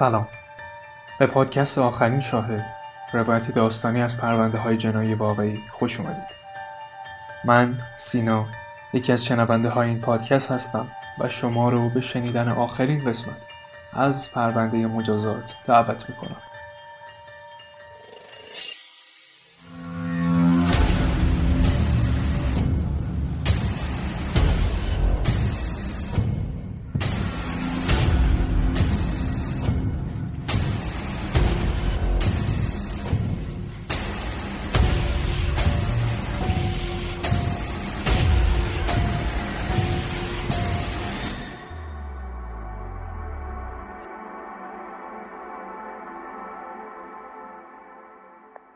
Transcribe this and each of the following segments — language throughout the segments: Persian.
سلام. به پادکست آخرین شاهد روایتی داستانی از پرونده های جنایی واقعی خوش اومدید. من سینا یکی از شنونده های این پادکست هستم و شما رو به شنیدن آخرین قسمت از پرونده مجازات دعوت می‌کنم.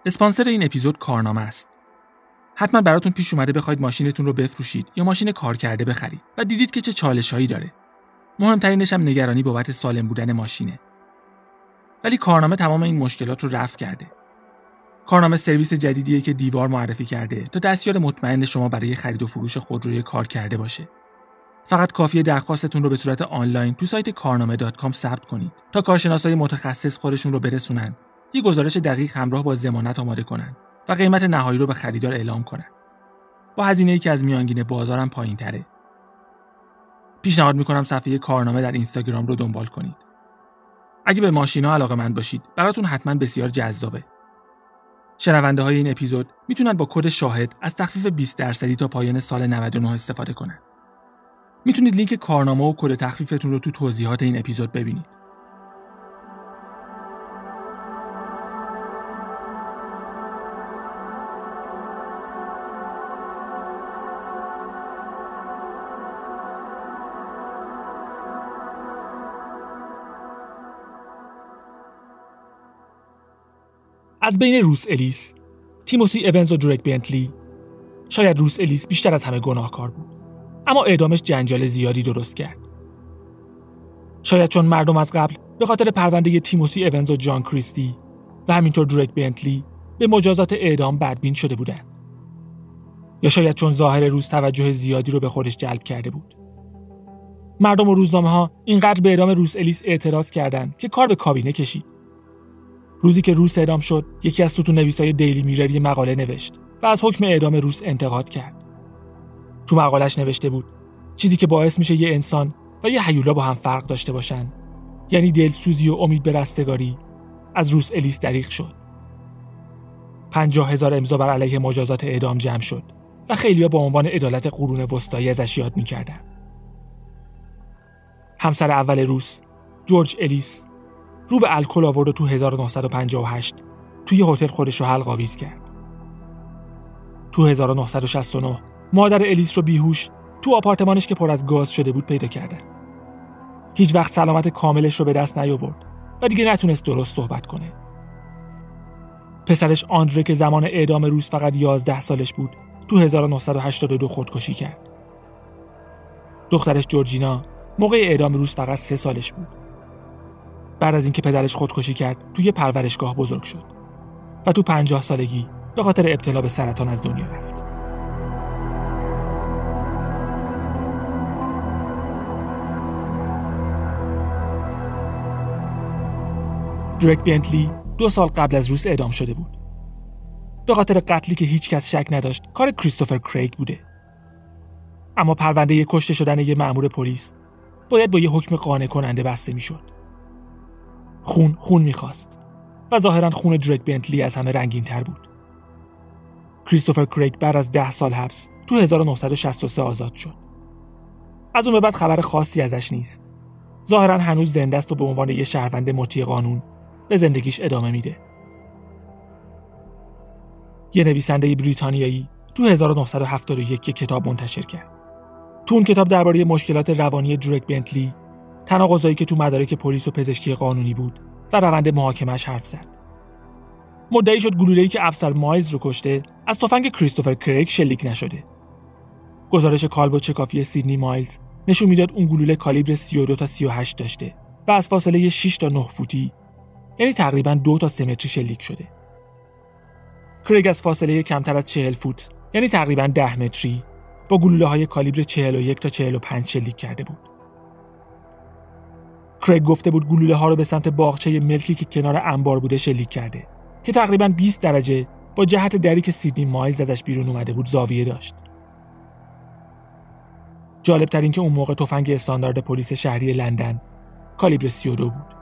اسپانسر این اپیزود کارنامه است. حتما براتون پیش اومده بخواید ماشینتون رو بفروشید یا ماشین کار کرده بخرید و دیدید که چه چالشهایی داره. مهمترینش هم نگرانی بابت سالم بودن ماشینه. ولی کارنامه تمام این مشکلات رو رفع کرده. کارنامه سرویس جدیدیه که دیوار معرفی کرده تا دستیار مطمئن شما برای خرید و فروش خودروی کار کرده باشه. فقط کافیه درخواستتون رو به صورت آنلاین تو سایت کارنامه ثبت کنید تا کارشناسای متخصص خودشون رو برسونن یه گزارش دقیق همراه با زمانت آماده کنن و قیمت نهایی رو به خریدار اعلام کنن. با هزینه ای که از میانگین بازارم پایین تره. پیشنهاد می‌کنم صفحه کارنامه در اینستاگرام رو دنبال کنید. اگه به ماشینا علاقه مند باشید براتون حتما بسیار جذابه. شنونده های این اپیزود می‌تونن با کد شاهد از تخفیف 20 درصدی تا پایان سال 99 استفاده کنن. می‌تونید لینک کارنامه و کد تخفیفتون رو تو توضیحات این اپیزود ببینید. از بین روس الیس، تیموسی اونز و دریک بنتلی. شاید روس الیس بیشتر از همه گناهکار بود اما اعدامش جنجال زیادی درست کرد. شاید چون مردم از قبل به خاطر پرونده تیموسی اونز و جان کریستی و همینطور دریک بنتلی به مجازات اعدام بدبین شده بودند. یا شاید چون ظاهر روز توجه زیادی رو به خودش جلب کرده بود. مردم و روزنامه ها اینقدر به اعدام روس الیس اعتراض کردند که کار به کابینه کشید. روزی که روس اعدام شد یکی از ستون نویسای دیلی میرر یه مقاله نوشت و از حکم اعدام روس انتقاد کرد. تو مقالش نوشته بود چیزی که باعث میشه یه انسان و یه حیولا با هم فرق داشته باشن. یعنی دلسوزی و امید به رستگاری از روس الیس دریغ شد. پنجاه هزار امضا بر علیه مجازات اعدام جمع شد و خیلیا با عنوان عدالت قرون وسطایی ازش یاد می‌کردن. همسر اول روس جورج الیس رو به الکل آورد و تو 1958 توی هتل خودش رو حلق آویز کرد. تو 1969 مادر الیس رو بیهوش تو آپارتمانش که پر از گاز شده بود پیدا کردن. هیچ وقت سلامت کاملش رو به دست نیاورد و دیگه نتونست درست صحبت کنه. پسرش آندره که زمان اعدام روز فقط 11 سالش بود تو 1982 خودکشی کرد. دخترش جورجینا موقع اعدام روز فقط سه سالش بود. بعد از اینکه پدرش خودکشی کرد توی پرورشگاه بزرگ شد و تو پنجاه سالگی به خاطر ابتلا به سرطان از دنیا رفت. دریک بنتلی دو سال قبل از روس اعدام شده بود. به خاطر قتلی که هیچ کس شک نداشت کار کریستوفر کریگ بوده. اما پرونده کشته شدن یه مأمور پلیس باید با یه حکم قانع کننده بسته می‌شد. خون خون می‌خواست و ظاهرا خون دریک بنتلی از همه رنگین تر بود. کریستوفر کریک بعد از ده سال حبس تو 1963 آزاد شد. از اون به بعد خبر خاصی ازش نیست ظاهرا هنوز زنده است و به عنوان یه شهروند مطیع قانون به زندگیش ادامه میده یه نویسنده بریتانیایی تو 1971 یک کتاب منتشر کرد تو اون کتاب درباره مشکلات روانی درک بنتلی تناقضایی که تو مدارک پلیس و پزشکی قانونی بود و روند محاکمش حرف زد مدعی شد گلوله‌ای که افسر مایلز رو کشته از تفنگ کریستوفر کریک شلیک نشده گزارش کالبو چکافی سیدنی مایلز نشون می‌داد اون گلوله کالیبر 32 تا 38 داشته و از فاصله 6 تا 9 فوتی یعنی تقریبا 2 تا 3 متری شلیک شده. کریگ از فاصله کمتر از 40 فوت یعنی تقریبا 10 متری با گلوله های کالیبر 41 تا 45 شلیک کرده بود. کریگ گفته بود گلوله ها رو به سمت باغچه ملکی که کنار انبار بوده شلیک کرده که تقریبا 20 درجه با جهت دری که سیدنی مایلز ازش بیرون اومده بود زاویه داشت. جالب ترین که اون موقع تفنگ استاندارد پلیس شهری لندن کالیبر 32 بود.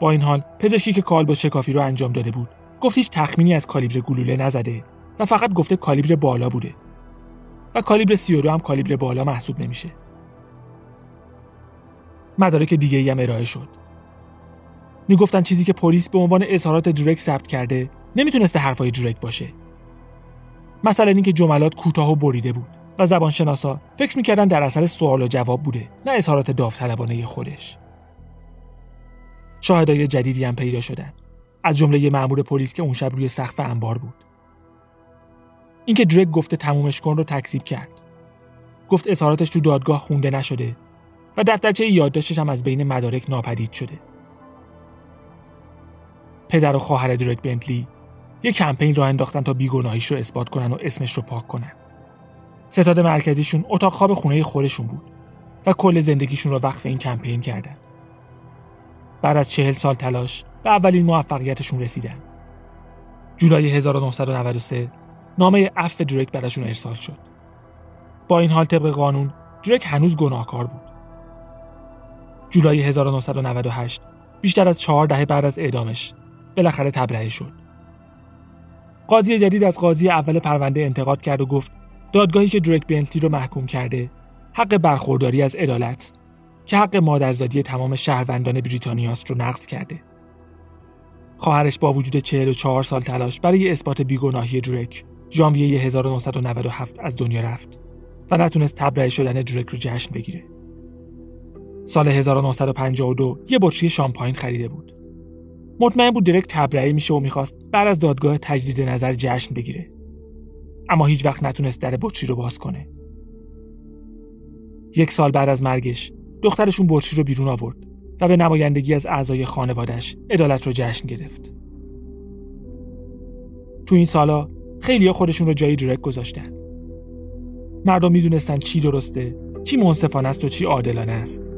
با این حال پزشکی که کالبد شکافی رو انجام داده بود گفت هیچ تخمینی از کالیبر گلوله نزده و فقط گفته کالیبر بالا بوده و کالیبر 32 هم کالیبر بالا محسوب نمیشه. مدارک دیگه هم ارائه شد. می‌گفتن چیزی که پلیس به عنوان اظهارات درک ثبت کرده نمی‌تونسته حرفای درک باشه. مثلا اینکه جملات کوتاه و بریده بود. و زبانشناسا فکر می‌کردن در اثر سوال و جواب بوده نه اظهارات داوطلبانه خودش شاهدای جدیدی هم پیدا شدن از جمله مأمور پلیس که اون شب روی سقف انبار بود اینکه درک گفته تمومش کن رو تکذیب کرد گفت اظهاراتش تو دادگاه خونده نشده و دفترچه یادداشتش هم از بین مدارک ناپدید شده پدر و خواهر درک بنتلی یه کمپین راه انداختن تا بیگناهیش رو اثبات کنن و اسمش رو پاک کنن ستاد مرکزیشون اتاق خواب خونه خودشون بود و کل زندگیشون رو وقف این کمپین کردن. بعد از چهل سال تلاش به اولین موفقیتشون رسیدن. جولای 1993 نامه عفو درک براشون ارسال شد. با این حال طبق قانون درک هنوز گناهکار بود. جولای 1998 بیشتر از چهار دهه بعد از اعدامش بالاخره تبرئه شد. قاضی جدید از قاضی اول پرونده انتقاد کرد و گفت دادگاهی که درک بنتلی رو محکوم کرده حق برخورداری از عدالت که حق مادرزادی تمام شهروندان بریتانیاست رو نقض کرده. خواهرش با وجود 44 سال تلاش برای اثبات بیگناهی درک ژانویه 1997 از دنیا رفت و نتونست تبرئه شدن درک رو جشن بگیره. سال 1952 یه بطری شامپاین خریده بود. مطمئن بود درک تبرئه میشه و می‌خواست بعد از دادگاه تجدید نظر جشن بگیره. اما هیچ وقت نتونست در بطری رو باز کنه. یک سال بعد از مرگش دخترشون بطری رو بیرون آورد و به نمایندگی از اعضای خانوادش عدالت رو جشن گرفت. تو این سالا خیلی خودشون رو جای درک گذاشتن. مردم می‌دونستن چی درسته، چی منصفانه است و چی عادلانه است.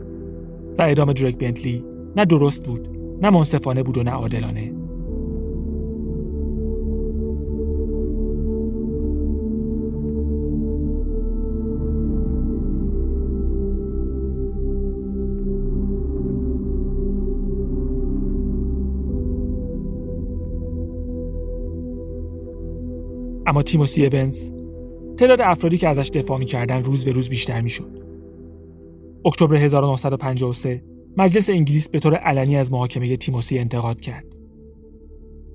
و اعدام درک بنتلی نه درست بود، نه منصفانه بود و نه عادلانه. اما تیموسی اونز تعداد افرادی که ازش دفاع می‌کردن روز به روز بیشتر می‌شد. اکتبر 1953 مجلس انگلیس به طور علنی از محاکمه تیموسی انتقاد کرد.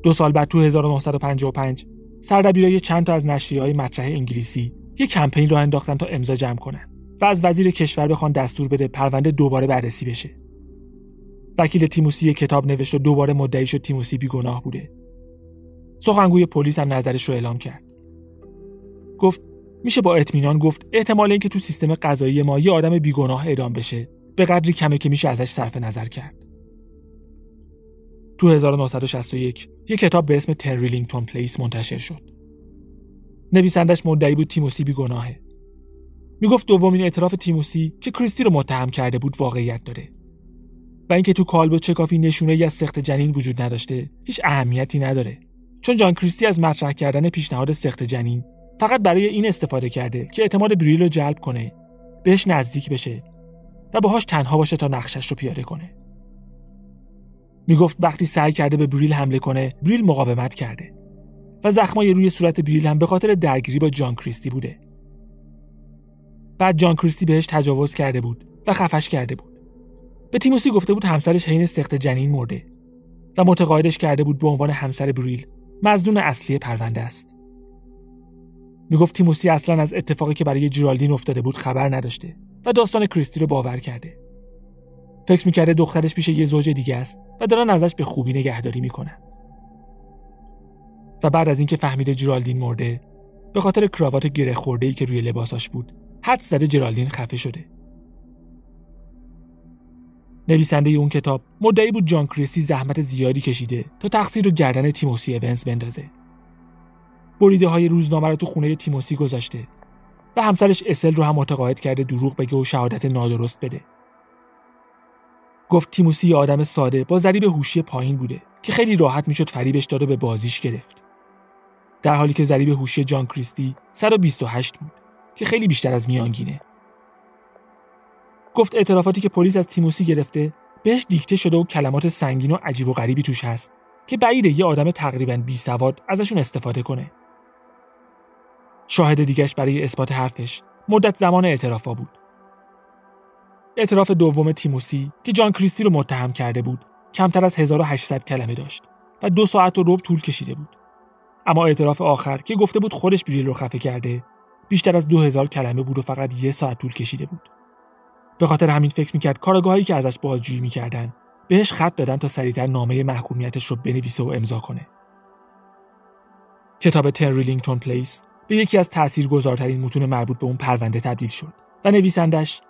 دو سال بعد تو 1955 سردبیرای چند تا از های مطرح انگلیسی یک کمپین راه انداختن تا امضا جمع کنن و از وزیر کشور بخوان دستور بده پرونده دوباره بررسی بشه. وکیل تیموسی کتاب نوشت و دوباره مدعی شد تیموسی بیگناه بوده سخنگوی پلیس هم نظرش رو اعلام کرد گفت میشه با اطمینان گفت احتمال اینکه تو سیستم قضایی ما یه آدم بیگناه اعدام بشه به قدری کمه که میشه ازش صرف نظر کرد. تو 1961 یه کتاب به اسم تریلینگتون پلیس منتشر شد. نویسندش مدعی بود تیموسی بیگناهه. می‌گفت دومین اعتراف تیموسی که کریستی رو متهم کرده بود واقعیت داره. و اینکه تو کالبد چکافی نشونه ای از سخت جنین وجود نداشته هیچ اهمیتی نداره. چون جان کریستی از مطرح کردن پیشنهاد سخت جنین فقط برای این استفاده کرده که اعتماد بریل رو جلب کنه بهش نزدیک بشه و باهاش تنها باشه تا نقشش رو پیاده کنه. می‌گفت وقتی سعی کرده به بریل حمله کنه بریل مقاومت کرده و زخمای روی صورت بریل هم به خاطر درگیری با جان کریستی بوده. بعد جان کریستی بهش تجاوز کرده بود و خفش کرده بود. به تیموسی گفته بود همسرش حین سخت جنین مرده و متقاعدش کرده بود به عنوان همسر بریل مزدون اصلی پرونده است. می‌گفت تیموسی اصلا از اتفاقی که برای جرالدین افتاده بود خبر نداشته و داستان کریستی رو باور کرده. فکر می‌کرده دخترش پیش یه زوج دیگه است و دارن ازش به خوبی نگهداری می‌کنن. و بعد از اینکه فهمیده جرالدین مرده به خاطر کراوات گره خورده ای که روی لباساش بود حد زده جرالدین خفه شده. نویسنده اون کتاب مدعی بود جان کریستی زحمت زیادی کشیده تا تقصیر رو گردن تیموسی اونس بندازه. بریده های روزنامه رو تو خونه تیموسی گذاشته و همسرش اسل رو هم متقاعد کرده دروغ بگه و شهادت نادرست بده. گفت تیموسی آدم ساده با ضریب هوشی پایین بوده که خیلی راحت می‌شد فریبش داد و به بازیش گرفت. در حالی که ضریب هوشی جان کریستی 128 بود که خیلی بیشتر از میانگینه. گفت اعترافاتی که پلیس از تیموسی گرفته بهش دیکته شده و کلمات سنگین و عجیب و غریبی توش هست که بعیده یه آدم تقریبا بی سواد ازشون استفاده کنه. شاهد دیگش برای اثبات حرفش مدت زمان اعترافا بود. اعتراف دوم تیموسی که جان کریستی رو متهم کرده بود کمتر از 1800 کلمه داشت و دو ساعت و ربع طول کشیده بود. اما اعتراف آخر که گفته بود خودش بریل رو خفه کرده بیشتر از 2000 کلمه بود و فقط یه ساعت طول کشیده بود. به خاطر همین فکر می‌کرد کارآگاهایی که ازش بازجویی می‌کردن بهش خط دادن تا سریعتر نامه محکومیتش رو بنویسه و امضا کنه. کتاب Ten Rillington Place به یکی از تاثیرگذارترین متون مربوط به اون پرونده تبدیل شد و نویسندش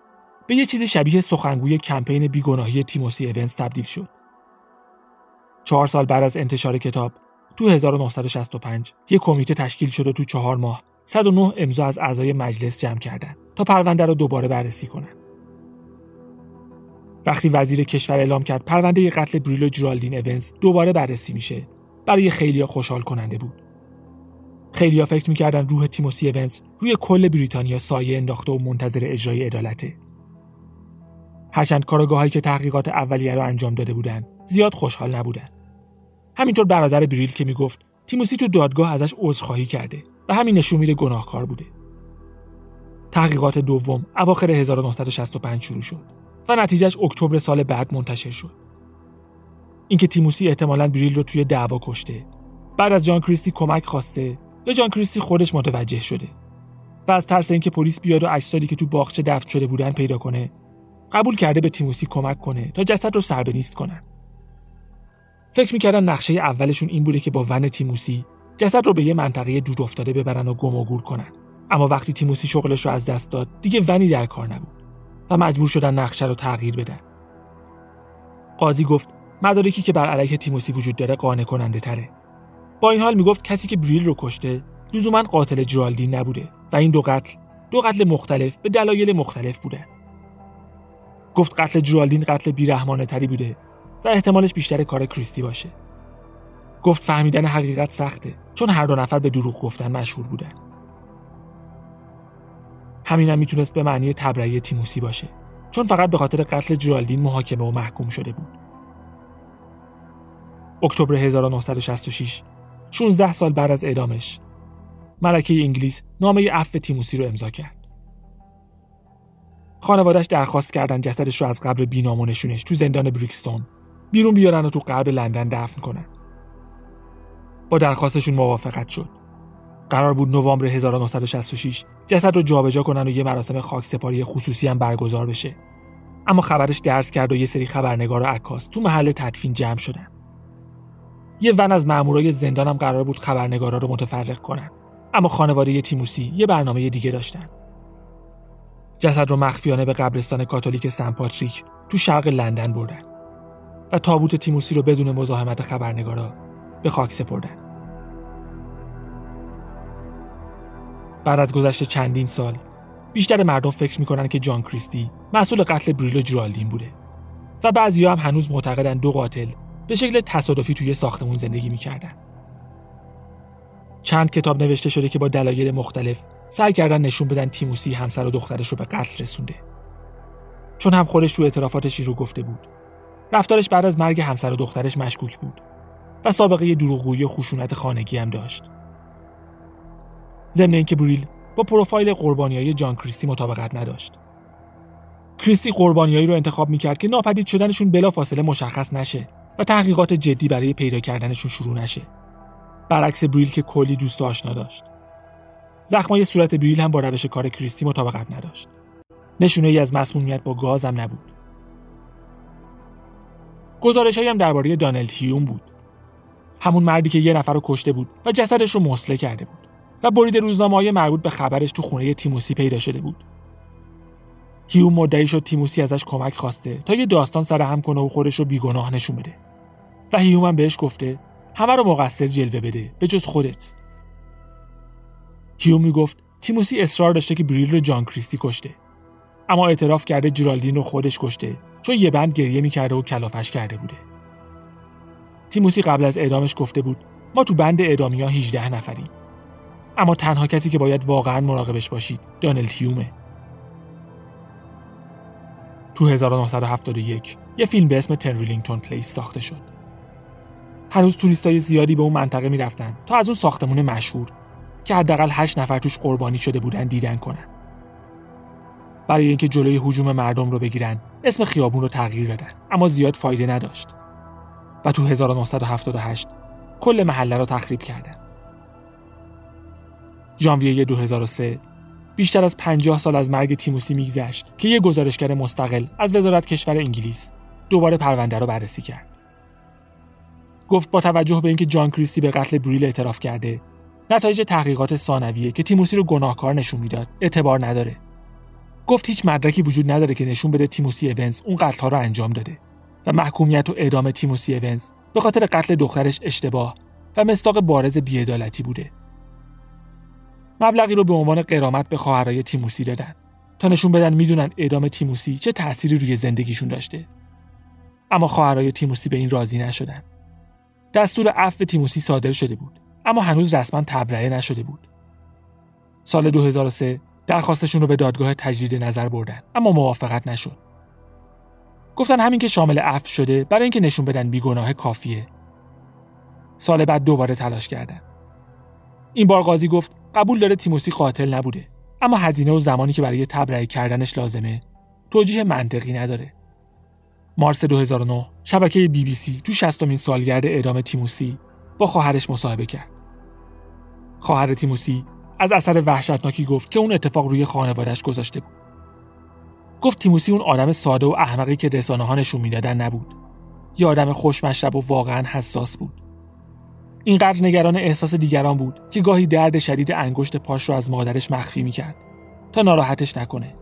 به یه چیزی شبیه سخنگوی کمپین بیگناهی تیموسی اونس تبدیل شد. چهار سال بعد از انتشار کتاب تو 1965 یک کمیته تشکیل شد و تو چهار ماه 109 امضا از اعضای مجلس جمع کردند تا پرونده رو دوباره بررسی کنند. وقتی وزیر کشور اعلام کرد پرونده قتل بریل و جرالدین اونز دوباره بررسی میشه برای خیلیا خوشحال کننده بود. خیلیا فکر می‌کردن روح تیموسی اونز روی کل بریتانیا سایه انداخته و منتظر اجرای عدالته. هرچند کارگاهایی که تحقیقات اولیه را انجام داده بودند زیاد خوشحال نبودند همینطور برادر بریل که می‌گفت تیموسی تو دادگاه ازش عذرخواهی کرده و همین نشون میده گناهکار بوده. تحقیقات دوم اواخر 1965 شروع شد و نتیجهش اکتبر سال بعد منتشر شد. اینکه تیموسی احتمالا بریل رو توی دعوا کشته بعد از جان کریستی کمک خواسته یا جان کریستی خودش متوجه شده و از ترس اینکه پلیس بیاد و اجسادی که تو باغچه دفن شده بودن پیدا کنه قبول کرده به تیموسی کمک کنه تا جسد رو سر نیست کنن. فکر می‌کردن نقشه اولشون این بوده که با ون تیموسی جسد رو به یه منطقه دور افتاده ببرن و گم و گور کنن. اما وقتی تیموسی شغلش رو از دست داد دیگه ونی در کار نبود و مجبور شدن نقشه رو تغییر بدن. قاضی گفت مدارکی که بر علیه تیموسی وجود داره قانع کننده تره. با این حال می‌گفت کسی که بریل رو کشته لزوما قاتل جرالدین نبوده و این دو قتل دو قتل مختلف به دلایل مختلف بوده. گفت قتل جرالدین قتل بیرحمانه تری بوده و احتمالش بیشتر کار کریستی باشه. گفت فهمیدن حقیقت سخته چون هر دو نفر به دروغ گفتن مشهور بودن. همینم می‌تونست به معنی تبرئه تیموسی باشه چون فقط به خاطر قتل جرالدین محاکمه و محکوم شده بود. اکتبر 1966 16 سال بعد از اعدامش ملکه انگلیس نامه عفو تیموسی رو امضا کرد. خانوادش درخواست کردن جسدش رو از قبر بینامونشونش تو زندان بریکستون بیرون بیارن و تو غرب لندن دفن کنن. با درخواستشون موافقت شد. قرار بود نوامبر 1966 جسد رو جابجا کنن و یه مراسم خاکسپاری خصوصی هم برگزار بشه. اما خبرش درس کرد و یه سری خبرنگار و عکاس تو محل تدفین جمع شدن. یه ون از مامورای زندان هم قرار بود خبرنگارا رو متفرق کنن. اما خانواده تیموسی یه برنامه دیگه داشتن. جسد رو مخفیانه به قبرستان کاتولیک سن پاتریک تو شرق لندن بردن و تابوت تیموسی رو بدون مزاحمت خبرنگارا به خاک سپردن. بعد از گذشت چندین سال بیشتر مردم فکر می‌کنن که جان کریستی مسئول قتل بریل و جرالدین بوده و بعضی هم هنوز معتقدن دو قاتل به شکل تصادفی توی ساختمون زندگی می‌کردن. چند کتاب نوشته شده که با دلایل مختلف سعی کردن نشون بدن تیموسی همسر و دخترش رو به قتل رسونده چون هم خودش رو اعترافاتش رو گفته بود رفتارش بعد از مرگ همسر و دخترش مشکوک بود و سابقه دروغگویی و خشونت خانگی هم داشت ضمن اینکه بریل با پروفایل قربانیای جان کریستی مطابقت نداشت. کریستی قربانیایی رو انتخاب می‌کرد که ناپدید شدنشون بلافاصله مشخص نشه و تحقیقات جدی برای پیدا کردنشون شروع نشه. برعکس بریل که کلی دوست آشنا داشت. زخمای صورت بریل هم با روش کار کریستی مطابقت نداشت. نشونه ای از مسمومیت با گاز هم نبود. گزارش هم درباره دانلد هیوم بود. همون مردی که یه نفر رو کشته بود و جسدش رو مسله کرده بود و برید روزنامه های مربوط به خبرش تو خونه تیموسی پیدا شده بود. هیوم مدعی شد تیموسی ازش کمک خواسته تا یه داستان سر هم کنه و خودش رو بیگناه نشون بده. و هیوم هم بهش گفته همه رو مقصر جلوه بده به جز خودت. هیوم می‌گفت تیموسی اصرار داشته که بریل رو جان کریستی کشته. اما اعتراف کرده جرالدین رو خودش کشته چون یه بند گریه می‌کرده و کلافش کرده بوده. تیموسی قبل از اعدامش گفته بود ما تو بند اعدامی ها 18 نفریم. اما تنها کسی که باید واقعا مراقبش باشید دانلد هیومه. تو 1971 یه فیلم به اسم تنریلینگتون پلیس ساخته شد. هنوز توریستای زیادی به اون منطقه می‌رفتن تا از اون ساختمون مشهور که حداقل 8 نفر توش قربانی شده بودن دیدن کنن. برای اینکه جلوی هجوم مردم رو بگیرن اسم خیابون رو تغییر دادن اما زیاد فایده نداشت. و تو 1978 کل محله رو تخریب کردن. ژانویه 2003 بیشتر از 50 سال از مرگ تیموسی میگذشت که یه گزارشگر مستقل از وزارت کشور انگلیس دوباره پرونده رو بررسی کرد. گفت با توجه به اینکه جان کریستی به قتل بریل اعتراف کرده نتایج تحقیقات ثانویه که تیموسی رو گناهکار نشون می‌داد اعتبار نداره گفت هیچ مدرکی وجود نداره که نشون بده تیموسی اونز اون قتل ها رو انجام داده و محکومیت و اعدام تیموسی اونز به خاطر قتل دخترش اشتباه و مستاق بارز بیعدالتی بوده. مبلغی رو به عنوان قرامت به خواهرای تیموسی دادن تا نشون بدن می‌دونن اعدام تیموسی چه تأثیری روی زندگیشون داشته. اما خواهرای تیموسی به این راضی نشدن. دستور عفو تیموسی صادر شده بود. اما هنوز رسما تبرئه نشده بود. سال 2003 درخواستشون رو به دادگاه تجدید نظر بردن اما موافقت نشد. گفتن همین که شامل عفو شده برای اینکه نشون بدن بیگناه کافیه. سال بعد دوباره تلاش کردن. این بار قاضی گفت قبول داره تیموسی قاتل نبوده اما هزینه و زمانی که برای تبرئه کردنش لازمه توجیه منطقی نداره. مارس 2009 شبکه بی بی سی تو 60 سالگرد اعدام تیموسی با خواهرش مصاحبه کرد خواهر تیموسی از اثر وحشتناکی گفت که اون اتفاق روی خانوادش گذاشته بود. گفت تیموسی اون آدم ساده و احمقی که رسانه ها نشون می‌دادن نبود. یه آدم خوشمشرب و واقعا حساس بود. اینقدر نگران احساس دیگران بود که گاهی درد شدید انگشت پاش رو از مادرش مخفی می‌کرد تا ناراحتش نکنه.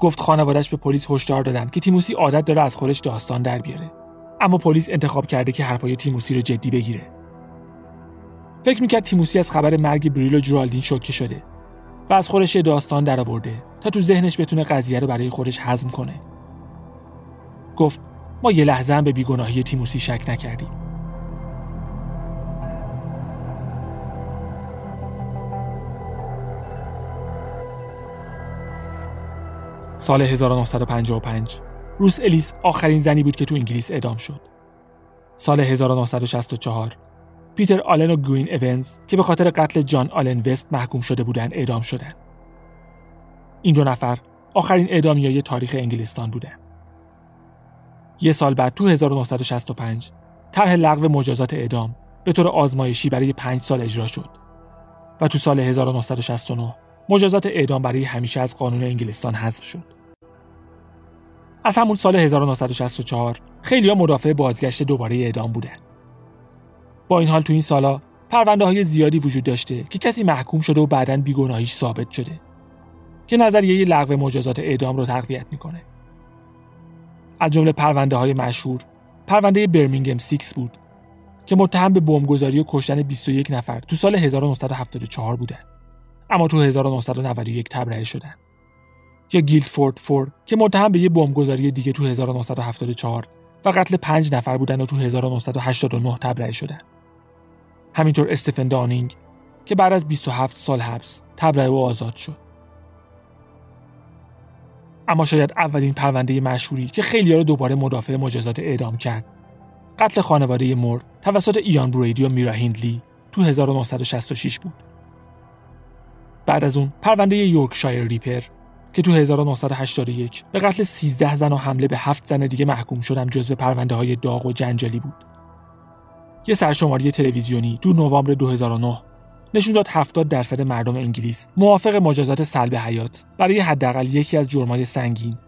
گفت خانوادش به پلیس هشدار دادن که تیموسی عادت داره از خودش داستان در بیاره. اما پلیس انتخاب کرده که حرفای تیموسی رو جدی بگیره. فکر می‌کرد تیموسی از خبر مرگ بریل و جرالدین شوکه شده و از خودش یه داستان درآورده تا تو ذهنش بتونه قضیه رو برای خودش هضم کنه گفت ما یه لحظه هم به بیگناهی تیموسی شک نکردیم سال 1955 روس الیس آخرین زنی بود که تو انگلیس اعدام شد. سال 1964 پیتر آلن و گرین اونز که به خاطر قتل جان آلن وست محکوم شده بودند اعدام شدند. این دو نفر آخرین اعدامیای تاریخ انگلستان بودند. یه سال بعد تو 1965 طرح لغو مجازات اعدام به طور آزمایشی برای پنج سال اجرا شد و تو سال 1969 مجازات اعدام برای همیشه از قانون انگلستان حذف شد. از همون سال 1964 خیلی ها مدافع بازگشت دوباره اعدام بودند. با این حال تو این سالا پرونده های زیادی وجود داشته که کسی محکوم شده و بعدا بیگناهیش ثابت شده که نظریه لغو مجازات اعدام رو تقویت می‌کنه از جمله پرونده های مشهور پرونده برمینگم سیکس بود که متهم به بمبگذاری و کشتن 21 نفر تو سال 1974 بودن اما تو 1991 تبرئه شدن یا گیلدفورد فور که متهم به یه بمبگذاری دیگه تو 1974 و قتل 5 نفر بودن و تو 1989 تبرئه شدن همینطور استفن دانینگ که بعد از 27 سال حبس تبرئه و آزاد شد. اما شاید اولین پرونده مشهوری که خیلی رو دوباره مدافع مجازات اعدام کرد. قتل خانواده مور توسط ایان بریدی و میرا هیندلی تو 1966 بود. بعد از اون پرونده یورکشایر ریپر که تو 1981 به قتل 13 زن و حمله به 7 زن دیگه محکوم شدم جزو پرونده های داغ و جنجالی بود. یه سرشماری تلویزیونی تو نوامبر 2009 نشون داد 70 درصد مردم انگلیس موافق مجازات سلب حیات برای حداقل یکی از جرمای سنگین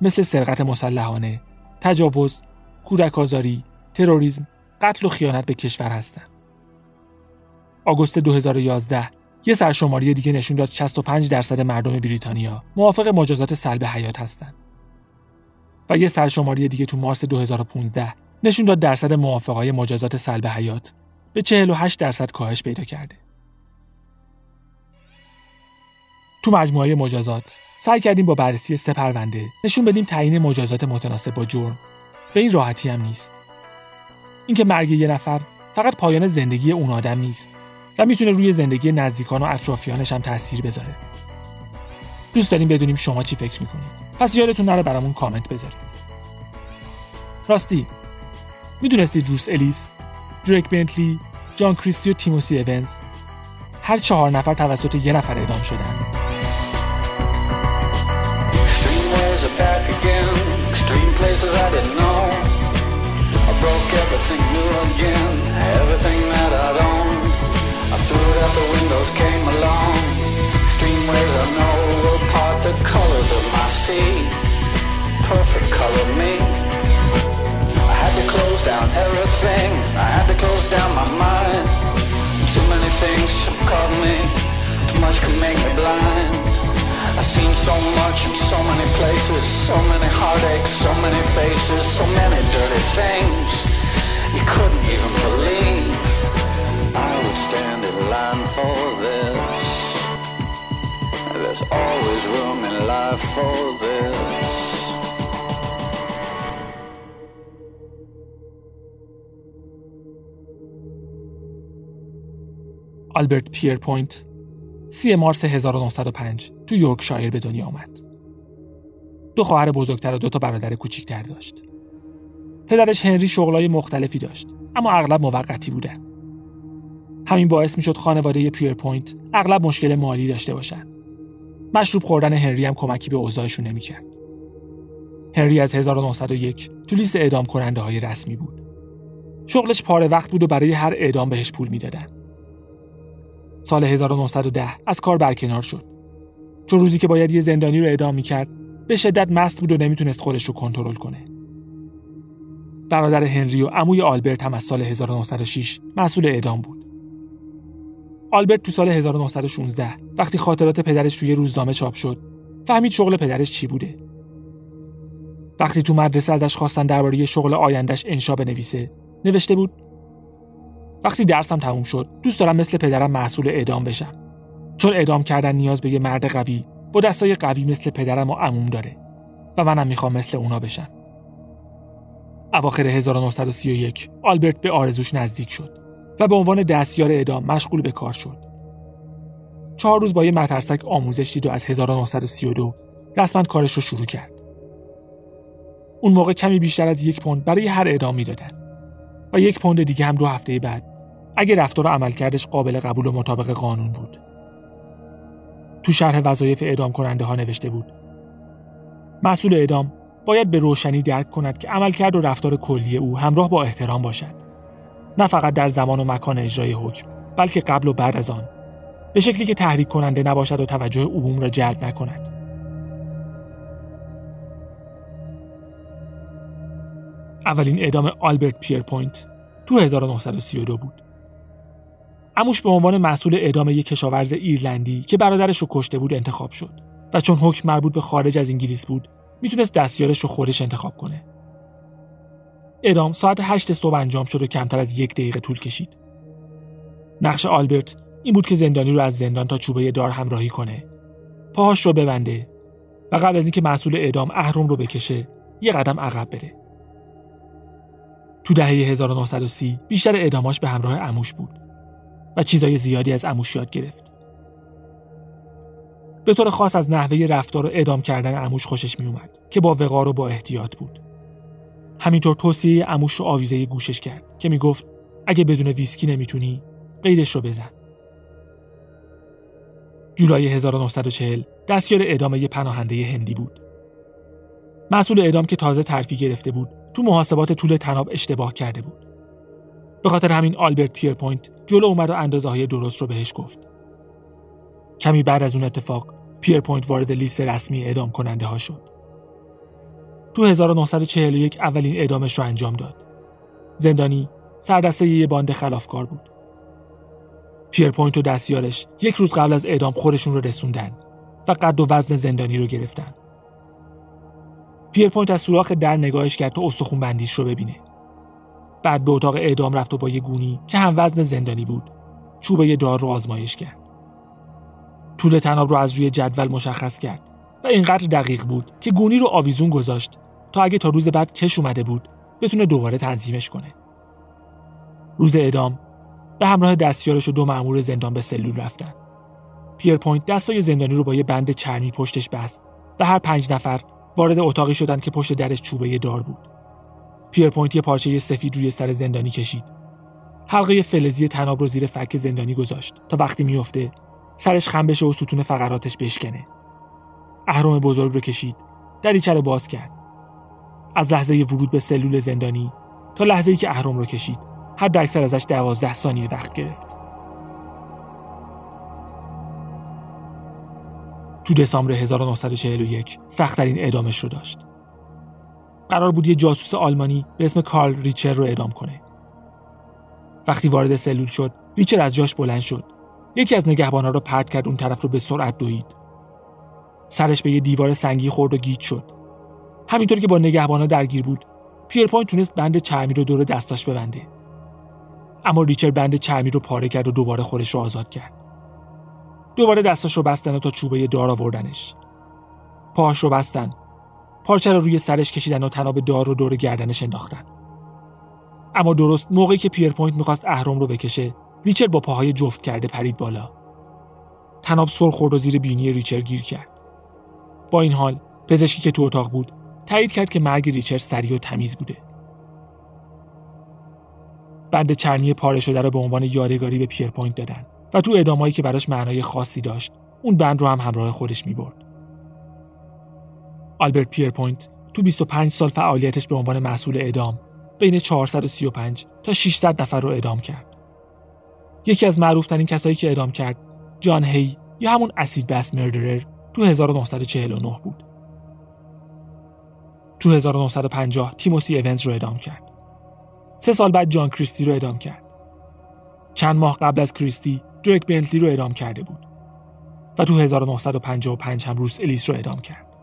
مثل سرقت مسلحانه، تجاوز، کودک آزاری، تروریسم، قتل و خیانت به کشور هستند. آگوست 2011 یه سرشماری دیگه نشون داد 65 درصد مردم بریتانیا موافق مجازات سلب حیات هستند. و یه سرشماری دیگه تو مارس 2015 نشون داد درصد موافقای مجازات سلب حیات به 48 درصد کاهش پیدا کرده. تو مجموعه مجازات سعی کردیم با بررسی سه پرونده نشون بدیم تعیین مجازات متناسب با جرم به این راحتی هم نیست. اینکه مرگ یه نفر فقط پایان زندگی اون آدم نیست و می‌تونه روی زندگی نزدیکان و اطرافیانش هم تاثیر بذاره. دوست داریم بدونیم شما چی فکر می‌کنید. پس یادتون نره برامون کامنت بذارید. راستی می‌دونستید روس الیس، دریک بنتلی، جان کریستی و تیموسی اونز هر چهار نفر توسط یه نفر اعدام شدن. I eyes can make me blind. I've seen so much in so many places So many heartaches, so many faces So many dirty things. You couldn't even believe I would stand in line for this. There's always room in life for this. آلبرت پیرپوینت سی مارس 1905 تو یورکشایر به دنیا آمد. دو خواهر بزرگتر و دو تا برادر کوچیکتر داشت. پدرش هنری شغلای مختلفی داشت اما اغلب موقتی بودن. همین باعث می‌شد خانواده پیرپوینت اغلب مشکل مالی داشته باشند. مشروب خوردن هنری هم کمکی به اوضاعشون نمی‌کرد. هنری از 1901 تو لیست اعدام کننده های رسمی بود. شغلش پاره وقت بود و برای هر اعدام بهش پول می‌دادن. سال 1910 از کار برکنار شد. چون روزی که باید یه زندانی رو اعدام می‌کرد به شدت مست بود و نمی‌تونست خودش رو کنترل کنه. برادر هنری و عموی آلبرت هم از سال 1906 مسئول اعدام بود. آلبرت تو سال 1916 وقتی خاطرات پدرش روی روزنامه چاپ شد فهمید شغل پدرش چی بوده. وقتی تو مدرسه ازش خواستن درباره شغل آیندهش انشا بنویسه نوشته بود وقتی درسم تموم شد دوست دارم مثل پدرم محصول اعدام بشم. چون اعدام کردن نیاز به یه مرد قوی با دستای قوی مثل پدرم و عموم داره و منم می‌خوام مثل اونا بشم. اواخر 1931 آلبرت به آرزوش نزدیک شد و به عنوان دستیار اعدام مشغول به کار شد. چهار روز با یه مترسک آموزش دید و از 1932 رسما کارش رو شروع کرد. اون موقع کمی بیشتر از یک پوند برای هر اعدام می‌دادن و یک پوند دیگه هم دو هفته بعد اگه رفتار و عملکردش قابل قبول و مطابق قانون بود. تو شرح وظایف اعدام کننده ها نوشته بود. مسئول اعدام باید به روشنی درک کند که عملکرد و رفتار کلی او همراه با احترام باشد. نه فقط در زمان و مکان اجرای حکم، بلکه قبل و بعد از آن. به شکلی که تحریک کننده نباشد و توجه عموم را جلب نکند. اولین اعدام آلبرت پیرپوینت تو 1932 بود. عموش به عنوان مسئول اعدام یک کشاورز ایرلندی که برادرش رو کشته بود انتخاب شد و چون حکم مربوط به خارج از انگلیس بود می‌تونست دستیارش رو خودش انتخاب کنه. اعدام ساعت 8 صبح انجام شد و کمتر از یک دقیقه طول کشید. نقش آلبرت این بود که زندانی رو از زندان تا چوبه دار همراهی کنه. پاهاش رو ببنده و قبل از اینکه مسئول اعدام اهرم رو بکشه یه قدم عقب بره. تو دهه 1930 بیشتر اعداماش به همراه اموش بود و چیزای زیادی از اموش یاد گرفت. به طور خاص از نحوه رفتار و اعدام کردن اموش خوشش می اومد که با وقار و با احتیاط بود. همینطور توصیه اموش رو آویزه گوشش کرد که می گفت اگه بدون ویسکی نمی‌تونی قیدش رو بزن. جولای 1940 دستیار اعدام یک پناهنده هندی بود. مسئول اعدام که تازه ترفیع گرفته بود تو محاسبات طول طناب اشتباه کرده بود. به خاطر همین آلبرت پیرپوینت جلو اومد و اندازه های درست رو بهش گفت. کمی بعد از اون اتفاق پیرپوینت وارد لیست رسمی اعدام کننده ها شد. تو 1941 اولین اعدامش رو انجام داد. زندانی سردسته یه باند خلافکار بود. پیرپوینت و دستیارش یک روز قبل از اعدام خودشون رو رسوندن و قد و وزن زندانی رو گرفتن. پیرپوینت از سوراخ در نگاهش کرد تا استخون بندیش رو ببینه. بعد به اتاق اعدام رفت و با یه گونی که هم وزن زندانی بود چوبه دار رو آزمایش کرد. طول طناب رو از روی جدول مشخص کرد و اینقدر دقیق بود که گونی رو آویزون گذاشت تا اگه تا روز بعد کش اومده بود بتونه دوباره تنظیمش کنه. روز اعدام به همراه دستیارش و دو مأمور زندان به سلول رفتن. پیرپوینت دستای زندانی رو با یه بند چرمی پشتش بست و هر پنج نفر وارد اتاقی شدن که پشت درش چوبه دار بود. پیرپوینت یه پارچه سفید روی سر زندانی کشید. حلقه فلزی طناب رو زیر فک زندانی گذاشت تا وقتی میافته سرش خم بشه و ستون فقراتش بشکنه. اهرام بزرگ رو کشید. دریچه رو باز کرد. از لحظه ورود به سلول زندانی تا لحظه ای که اهرام رو کشید حد اکثر ازش دوازده ثانیه وقت گرفت. تو دسامبر 1941 سختترین اعدامش رو داشت. قرار بود یه جاسوس آلمانی به اسم کارل ریچر رو اعدام کنه. وقتی وارد سلول شد، ریچر از جاش بلند شد. یکی از نگهبانا رو پرت کرد اون طرف رو به سرعت دوید. سرش به یه دیوار سنگی خورد و گیج شد. همینطور که با نگهبانا درگیر بود، پیرپوینت تونست بند چرمی رو دور دستاش ببنده. اما ریچر بند چرمی رو پاره کرد و دوباره خودش رو آزاد کرد. دوباره دستش رو بستن تا چوبه دار آوردنش. پاش رو بستن. پارچه رو روی سرش کشیدن و طناب دار رو دور گردنش انداختن. اما درست موقعی که پیرپوینت می‌خواست اهرم رو بکشه، ریچر با پاهای جفت کرده پرید بالا. طناب سر خورد و زیر بینی ریچر گیر کرد. با این حال پزشکی که تو اتاق بود تایید کرد که مرگ ریچر سریع و تمیز بوده. بند چرمی پاره شده رو به عنوان یادگاری به پیرپوینت دادن و تو اعدامایی که براش معنای خاصی داشت اون بند رو هم همراه خودش می برد. آلبرت پیرپوینت تو 25 سال فعالیتش به عنوان مسئول اعدام بین 435 تا 600 نفر رو اعدام کرد. یکی از معروفترین کسایی که اعدام کرد جان هیگ یا همون acid bath murderer تو 1949 بود. تو 1950 تیموسی ایونز رو اعدام کرد. سه سال بعد جان کریستی رو اعدام کرد. چند ماه قبل از کریستی دریک بنتلی رو اعدام کرده بود و تو 1955 هم روث الیس رو اعدام کرد.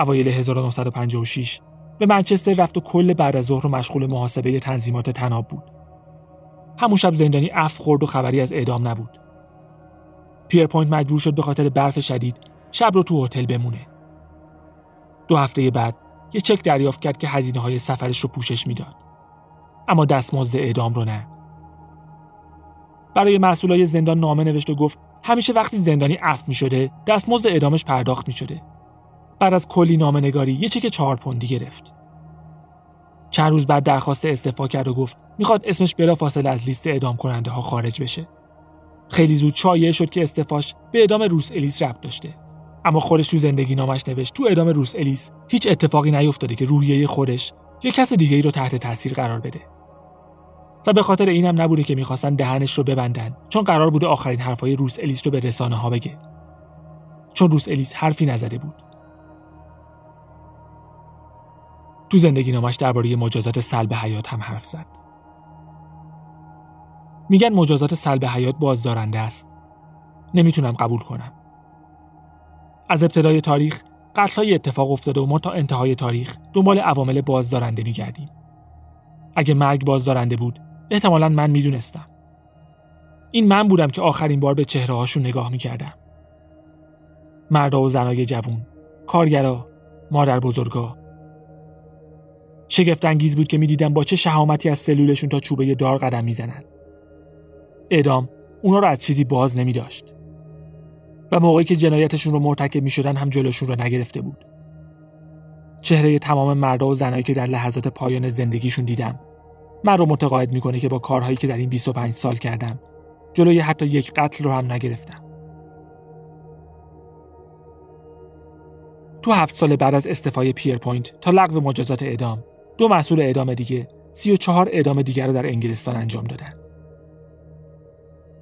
اوایل 1956 به منچستر رفت و کل بعد از ظهر مشغول محاسبه تنظیمات طناب بود. همون شب زندانی عفو خورد و خبری از اعدام نبود. پیرپوینت مجبور شد به خاطر برف شدید شب رو تو هتل بمونه. دو هفته بعد یه چک دریافت کرد که هزینه های سفرش رو پوشش می‌داد. اما دستمزد اعدام رو نه. برای مسئولای زندان نامه نوشت و گفت همیشه وقتی زندانی اف می شده دستمزد اعدامش پرداخت می شده. بعد از کلی نامه نگاری یه چک چهار پوندی گرفت. چند روز بعد درخواست استعفا کرد و گفت می‌خواد اسمش بلافاصله از لیست اعدام کننده ها خارج بشه. خیلی زود شایعه شد که استعفاش به اعدام روس الیس ربط داشته. اما خودش تو زندگی نامش نوشت تو اعدام روس الیس هیچ اتفاقی نیفتاده که روحیه خودش یه کس دیگه ای رو تحت تاثیر قرار بده. و به خاطر اینم نبوده که می‌خواستن دهنش رو ببندن چون قرار بوده آخرین حرفای روس الیس رو به رسانه ها بگه. چون روس الیس حرفی نزده بود. تو زندگی نامش درباره مجازات سلب حیات هم حرف زد. میگن مجازات سلب حیات بازدارنده است. نمی‌تونم قبول کنم. از ابتدای تاریخ قتلهای اتفاق افتاده و ما تا انتهای تاریخ دنبال عوامل بازدارنده میگردیم. اگه مرگ بازدارنده بود احتمالا من می‌دونستم. این من بودم که آخرین بار به چهره هاشون نگاه می‌کردم. مردا و زنای جوون، کارگرا، مادر بزرگا، شگفت انگیز بود که می‌دیدم با چه شهامتی از سلولشون تا چوبه دار قدم می‌زنن. اعدام اونا رو از چیزی باز نمی داشت. و موقعی که جنایتشون رو مرتکب می شدن هم جلوشون رو نگرفته بود. چهره تمام مردا و زنایی که در لحظات پایان زندگیشون دیدم من رو متقاعد می‌کنه که با کارهایی که در این 25 سال کردم جلوی حتی یک قتل رو هم نگرفتم تو هفت سال بعد از استفای پیر پوینت تا لغو مجازات اعدام دو مسئول اعدام دیگه سی و چهار اعدام دیگر رو در انگلستان انجام دادن.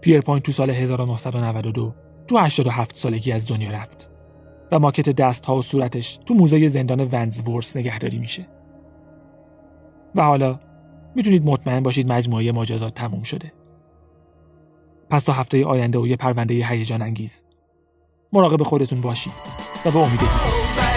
پیر پوینت تو سال 1992 تو 87 سالگی از دنیا رفت و ماکت دست ها و صورتش تو موزه زندان وندزورث نگهداری میشه. و حالا می‌تونید مطمئن باشید مجموعه مجازات تموم شده. پس تا هفته آینده و یه پرونده هیجان انگیز. مراقب خودتون باشید و به امید دیدار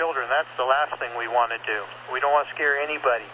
children. That's the last thing we want to do. We don't want to scare anybody.